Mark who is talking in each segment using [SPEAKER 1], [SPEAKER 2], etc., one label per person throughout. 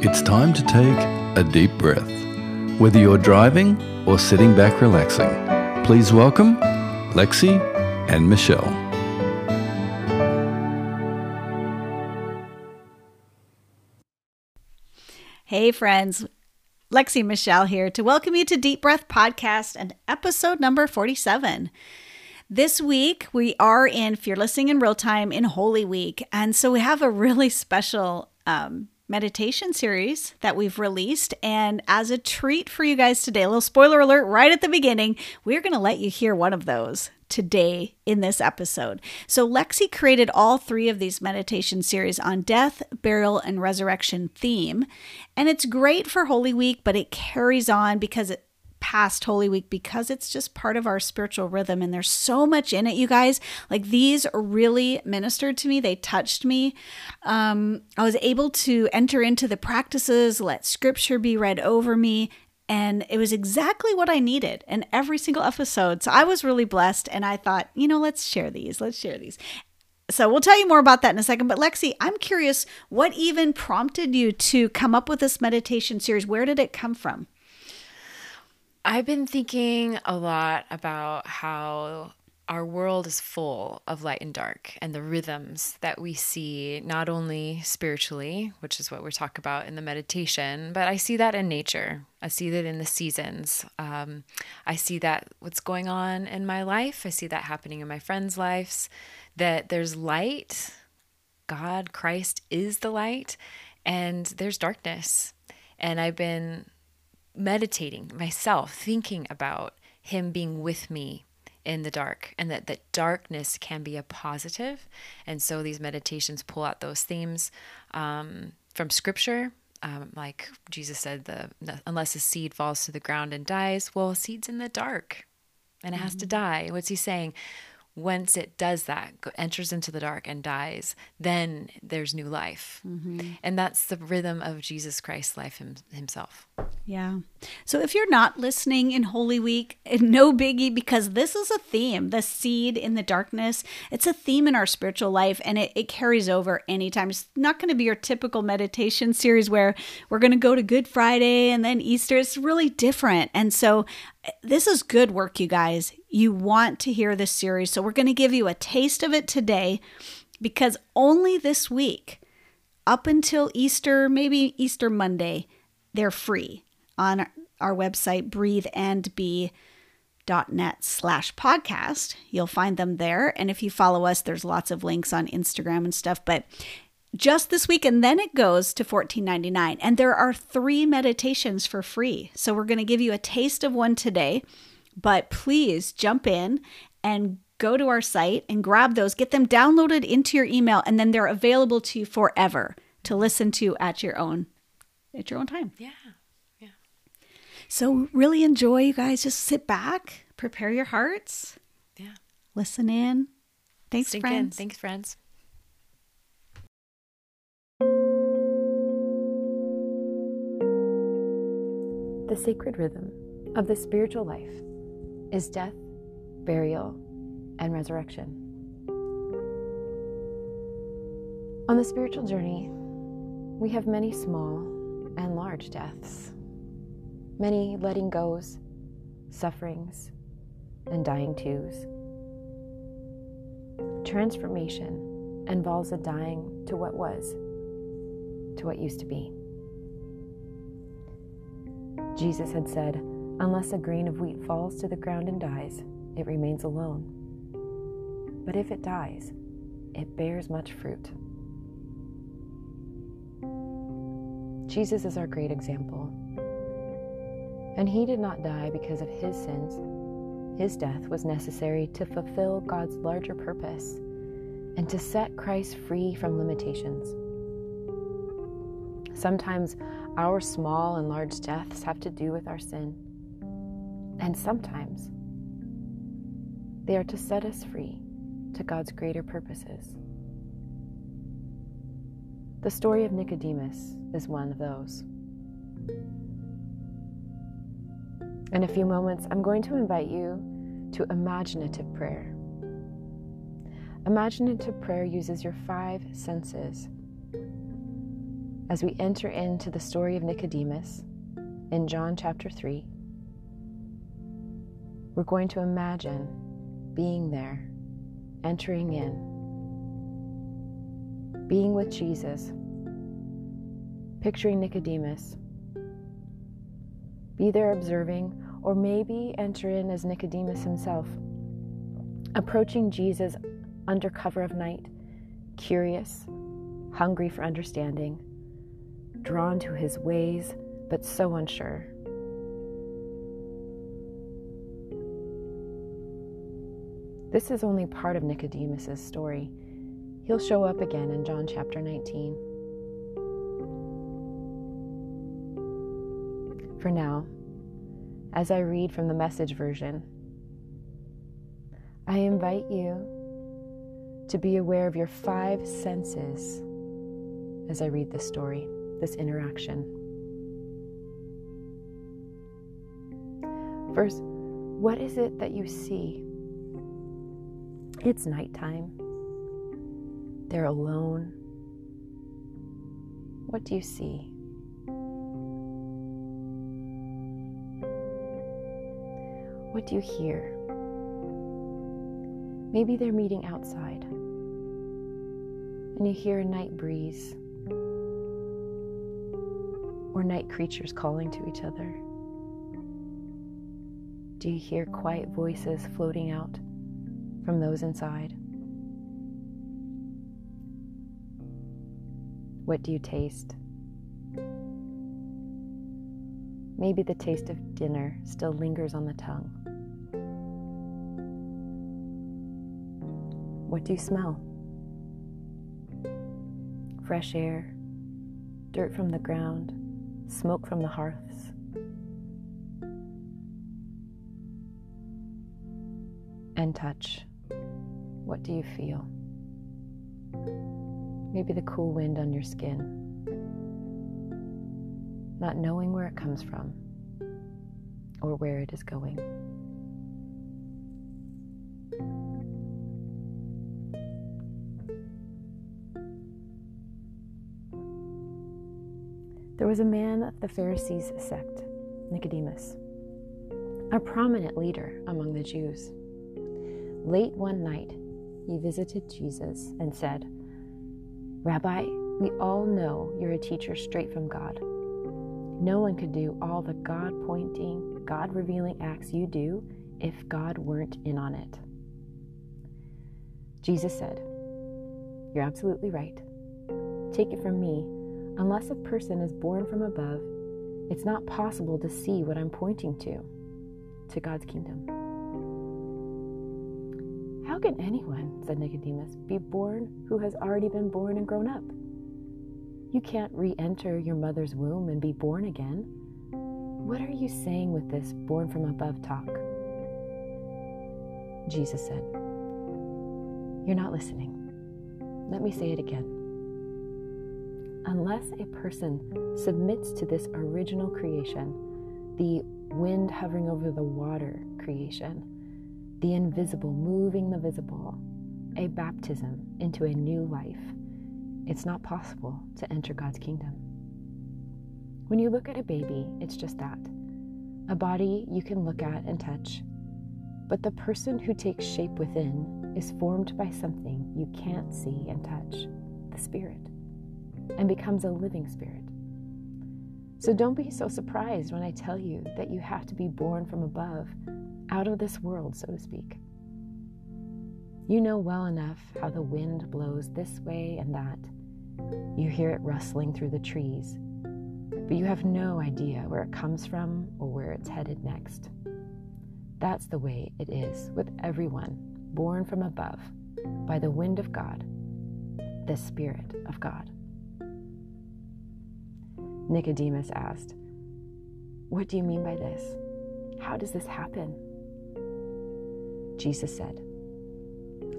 [SPEAKER 1] It's time to take a deep breath. Whether you're driving or sitting back relaxing, please welcome Lexi and Michelle.
[SPEAKER 2] Hey, friends. Lexi Michelle here to welcome you to Deep Breath Podcast and episode number 47. This week, we are in Fearlessing in Real Time in Holy Week. And so we have a really special um, meditation series that we've released. And as a treat for you guys today, a little spoiler alert right at the beginning, we're going to let you hear one of those today in this episode. So, Lexi created all three of these meditation series on death, burial, and resurrection theme. And it's great for Holy Week, but it carries on because it past Holy Week because it's just part of our spiritual rhythm and there's so much in it, you guys. Like these really ministered to me, they touched me. Um, I was able to enter into the practices, let scripture be read over me. And it was exactly what I needed in every single episode. So I was really blessed. And I thought, you know, let's share these. Let's share these. So we'll tell you more about that in a second. But Lexi, I'm curious, what even prompted you to come up with this meditation series? Where did it come from?
[SPEAKER 3] I've been thinking a lot about how our world is full of light and dark and the rhythms that we see not only spiritually which is what we're talking about in the meditation but i see that in nature. I see that in the seasons. Um, i see that what's going on in my life. I see that happening in my friends lives that there's light. God christ is the light and there's darkness. And i've been meditating myself, thinking about Him being with me in the dark and that, that darkness can be a positive. And so these meditations pull out those themes um, from scripture. Um, like Jesus said, the unless a seed falls to the ground and dies, well, seed's in the dark and it has mm-hmm. to die. What's he saying? Once it does that, enters into the dark and dies, then there's new life. Mm-hmm. And that's the rhythm of Jesus Christ's life him, himself.
[SPEAKER 2] Yeah. So if you're not listening in Holy Week, no biggie, because this is a theme the seed in the darkness. It's a theme in our spiritual life and it, it carries over anytime. It's not going to be your typical meditation series where we're going to go to Good Friday and then Easter. It's really different. And so this is good work, you guys. You want to hear this series. So we're going to give you a taste of it today because only this week, up until Easter, maybe Easter Monday, they're free on our website, breatheandbe.net slash podcast. You'll find them there. And if you follow us, there's lots of links on Instagram and stuff. But just this week and then it goes to $14.99 and there are three meditations for free. So we're going to give you a taste of one today but please jump in and go to our site and grab those. Get them downloaded into your email and then they're available to you forever to listen to at your own at your own time.
[SPEAKER 3] Yeah yeah.
[SPEAKER 2] So really enjoy you guys. Just sit back prepare your hearts.
[SPEAKER 3] Yeah.
[SPEAKER 2] Listen in. Thanks
[SPEAKER 3] Sink
[SPEAKER 2] friends.
[SPEAKER 3] In. thanks friends
[SPEAKER 4] The sacred rhythm of the spiritual life is death, burial, and resurrection. On the spiritual journey, we have many small and large deaths, many letting goes, sufferings, and dying twos. Transformation involves a dying to what was, to what used to be. Jesus had said, Unless a grain of wheat falls to the ground and dies, it remains alone. But if it dies, it bears much fruit. Jesus is our great example. And he did not die because of his sins. His death was necessary to fulfill God's larger purpose and to set Christ free from limitations. Sometimes our small and large deaths have to do with our sin. And sometimes they are to set us free to God's greater purposes. The story of Nicodemus is one of those. In a few moments, I'm going to invite you to imaginative prayer. Imaginative prayer uses your five senses as we enter into the story of Nicodemus in John chapter 3, we're going to imagine being there, entering in, being with Jesus, picturing Nicodemus. Be there observing, or maybe enter in as Nicodemus himself, approaching Jesus under cover of night, curious, hungry for understanding, drawn to his ways, but so unsure. This is only part of Nicodemus's story. He'll show up again in John chapter 19. For now, as I read from the message version, I invite you to be aware of your five senses as I read this story, this interaction. First, what is it that you see? It's nighttime. They're alone. What do you see? What do you hear? Maybe they're meeting outside and you hear a night breeze or night creatures calling to each other. Do you hear quiet voices floating out from those inside? What do you taste? Maybe the taste of dinner still lingers on the tongue. What do you smell? Fresh air, dirt from the ground, smoke from the hearths. And touch. What do you feel? Maybe the cool wind on your skin. Not knowing where it comes from or where it is going. There was a man of the Pharisees' sect, Nicodemus, a prominent leader among the Jews. Late one night, he visited Jesus and said, Rabbi, we all know you're a teacher straight from God. No one could do all the God pointing, God revealing acts you do if God weren't in on it. Jesus said, You're absolutely right. Take it from me Unless a person is born from above, it's not possible to see what I'm pointing to, to God's kingdom. How can anyone, said Nicodemus, be born who has already been born and grown up? You can't re enter your mother's womb and be born again. What are you saying with this born from above talk? Jesus said, You're not listening. Let me say it again unless a person submits to this original creation, the wind hovering over the water creation, the invisible moving the visible, a baptism into a new life, it's not possible to enter God's kingdom. When you look at a baby, it's just that a body you can look at and touch. But the person who takes shape within is formed by something you can't see and touch the Spirit and becomes a living spirit. So don't be so surprised when I tell you that you have to be born from above, out of this world, so to speak. You know well enough how the wind blows this way and that. You hear it rustling through the trees, but you have no idea where it comes from or where it's headed next. That's the way it is with everyone born from above by the wind of God, the Spirit of God. Nicodemus asked, What do you mean by this? How does this happen? Jesus said,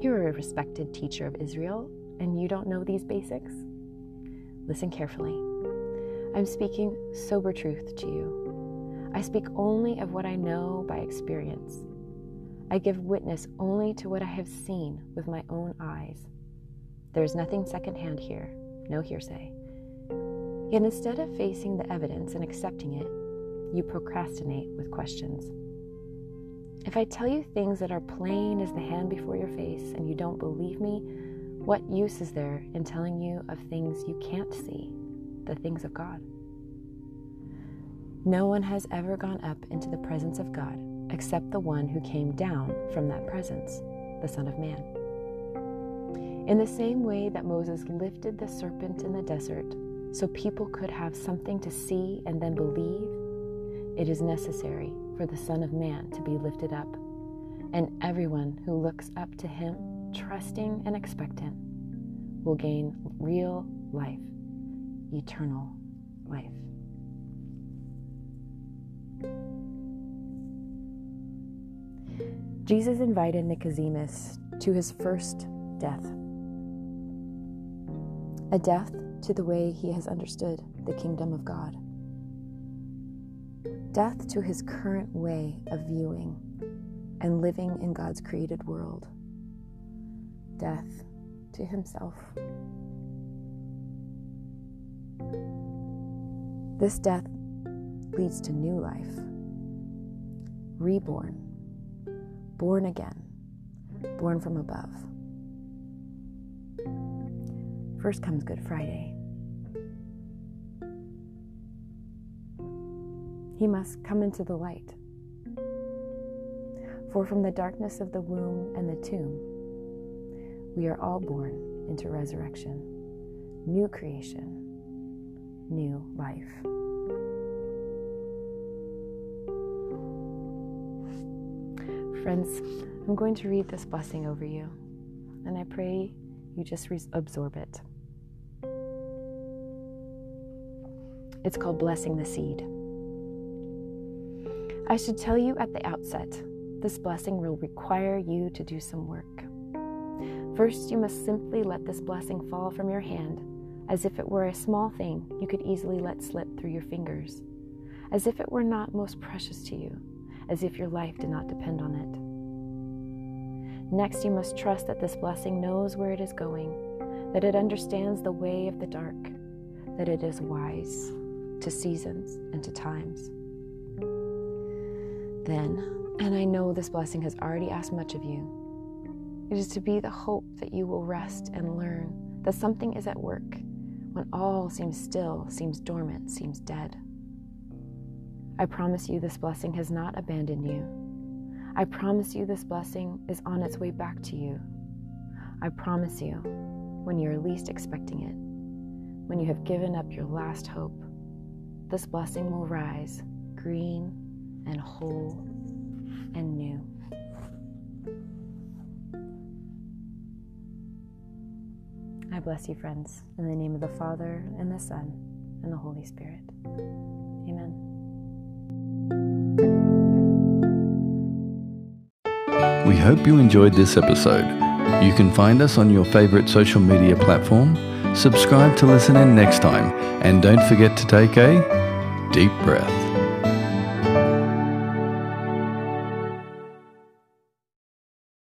[SPEAKER 4] You're a respected teacher of Israel, and you don't know these basics? Listen carefully. I'm speaking sober truth to you. I speak only of what I know by experience. I give witness only to what I have seen with my own eyes. There is nothing secondhand here, no hearsay. Yet instead of facing the evidence and accepting it, you procrastinate with questions. If I tell you things that are plain as the hand before your face and you don't believe me, what use is there in telling you of things you can't see, the things of God? No one has ever gone up into the presence of God except the one who came down from that presence, the Son of Man. In the same way that Moses lifted the serpent in the desert so people could have something to see and then believe, it is necessary for the Son of Man to be lifted up, and everyone who looks up to him, trusting and expectant, will gain real life, eternal life. Jesus invited Nicodemus to his first death, a death to the way he has understood the kingdom of God death to his current way of viewing and living in God's created world, death to himself. This death leads to new life, reborn, born again, born from above. First comes Good Friday. He must come into the light. For from the darkness of the womb and the tomb, we are all born into resurrection, new creation, new life. Friends, I'm going to read this blessing over you, and I pray you just re- absorb it. It's called Blessing the Seed. I should tell you at the outset this blessing will require you to do some work. First, you must simply let this blessing fall from your hand as if it were a small thing you could easily let slip through your fingers, as if it were not most precious to you, as if your life did not depend on it. Next, you must trust that this blessing knows where it is going, that it understands the way of the dark, that it is wise to seasons and to times then, and I know this blessing has already asked much of you, it is to be the hope that you will rest and learn that something is at work when all seems still, seems dormant, seems dead. I promise you this blessing has not abandoned you. I promise you this blessing is on its way back to you. I promise you, when you're least expecting it, when you have given up your last hope, this blessing will rise green and whole and new. I bless you, friends, in the name of the Father, and the Son, and the Holy Spirit. Amen.
[SPEAKER 1] We hope you enjoyed this episode. You can find us on your favorite social media platform. Subscribe to listen in next time, and don't forget to take a deep breath.